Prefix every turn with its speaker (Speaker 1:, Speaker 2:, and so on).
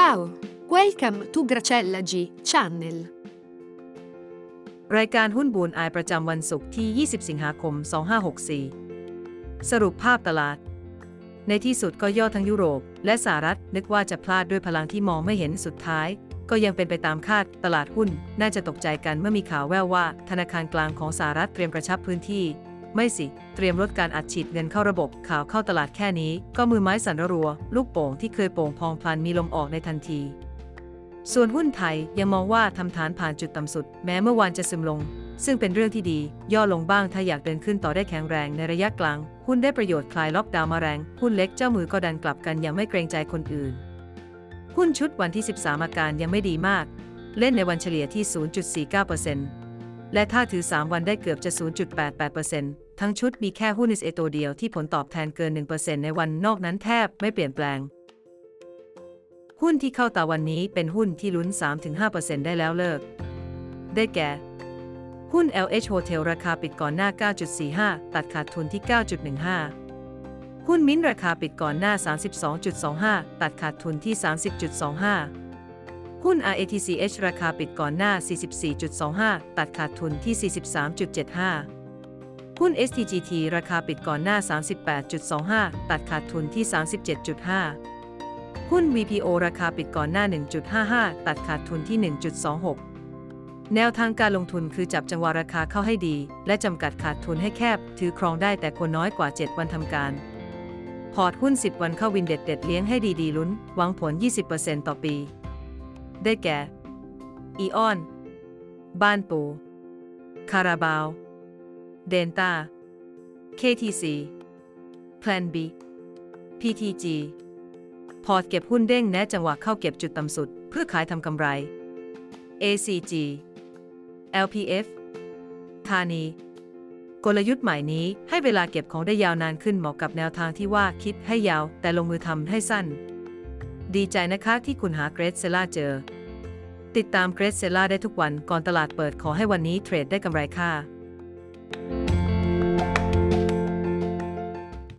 Speaker 1: Ciao, welcome to Gracella G Channel.
Speaker 2: รายการหุ้นบูนอายประจำวันศุกร์ที่ 20 สิงหาคม 2564 สรุปภาพตลาด ในที่สุดก็ย่อทั้งยุโรป และสหรัฐนึกว่าจะพลาดด้วยพลังที่มองไม่เห็นสุดท้าย ก็ยังเป็นไปตามคาดตลาดหุ้น น่าจะตกใจกันเมื่อมีข่าวแว่วว่า ธนาคารกลางของสหรัฐเตรียมกระชับพื้นที่ ไม่สิ เตรียมลดการอัดฉีดเงินเข้าระบบข่าวเข้าตลาดแค่นี้ ก็มือไม้สั่นระรัว ลูกโป่งที่เคยโป่งพองพลันมีลมออกในทันที ส่วนหุ้นไทยยังมองว่าทำฐานผ่านจุดต่ำสุด แม้เมื่อวานจะซึมลง ซึ่งเป็นเรื่องที่ดี ย่อลงบ้างถ้าอยากเดินขึ้นต่อได้แข็งแรงในระยะกลาง หุ้นได้ประโยชน์คลายล็อกดาวน์มาแรง หุ้นเล็กเจ้ามือก็ดันกลับกันอย่างไม่เกรงใจคนอื่น หุ้นชุดวันที่ 13 อาการยังไม่ดีมาก เล่นในวันเฉลี่ยที่ 0.49% และถ้าถือ 3 วันได้เกือบจะ 0.88%ทั้งชุดมีแค่หุ้น SA ตัวเดียวที่ผลตอบแทนเกิน 1%ในวันนอกนั้นแทบไม่เปลี่ยนแปลง หุ้นที่เข้าตาวันนี้เป็นหุ้นที่ลุ้น 3-5%ได้แล้วเลิก ได้แก่ หุ้น LH Hotel ราคาปิดก่อนหน้า 9.45 ตัดขาดทุนที่ 9.15 หุ้นมิ้นราคาปิดก่อนหน้า 32.25 ตัดขาดทุนที่ 30.25 หุ้น RATCH ราคาปิดก่อนหน้า 44.25 ตัดขาดทุนที่ 43.75 หุ้น STGT ราคาปิดก่อนหน้า 38.25 ตัดขาดทุนที่ 37.5 หุ้น VPO ราคาปิดก่อนหน้า 1.55 ตัดขาดทุนที่ 1.26 แนวทางการลงทุนคือจับจังหวะราคาเข้าให้ดี และจำกัดขาดทุนให้แคบ ถือครองได้แต่ควรน้อยกว่า 7 วันทำการ พอร์ตหุ้น 10 วันเข้าวินเด็ดเด็ดเลี้ยงให้ดีๆลุ้น หวังผล 20%ต่อปี ได้แก่ อีออน บ้านปู คาราบาว เดนตา KTC Plan B PTG พอร์ตเก็บหุ้นเด้งแนะจังหวะเข้าเก็บจุดต่ำสุด เพื่อขายทำกำไร ACG LPF ธานี กลยุทธ์ใหม่นี้ให้เวลาเก็บของได้ยาวนานขึ้นเหมาะกับแนวทางที่ว่าคิดให้ยาวแต่ลงมือทำให้สั้น ดีใจนะคะที่คุณหาเกรดเซล่าเจอ ติดตามเกรซเซล่าได้ทุกวันก่อนตลาดเปิดขอให้วันนี้เทรดได้กำไรค่า